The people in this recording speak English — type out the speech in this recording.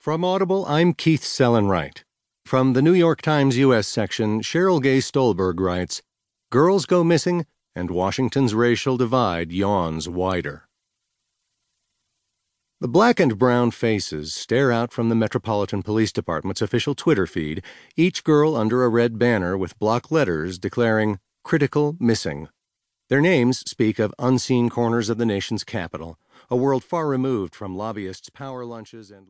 From Audible, I'm Keith Sellon-Wright. From the New York Times U.S. section, Sheryl Gay Stolberg writes Girls go missing, and Washington's racial divide yawns wider. The black and brown faces stare out from the Metropolitan Police Department's official Twitter feed, each girl under a red banner with block letters declaring critical missing. Their names speak of unseen corners of the nation's capital, a world far removed from lobbyists' power lunches and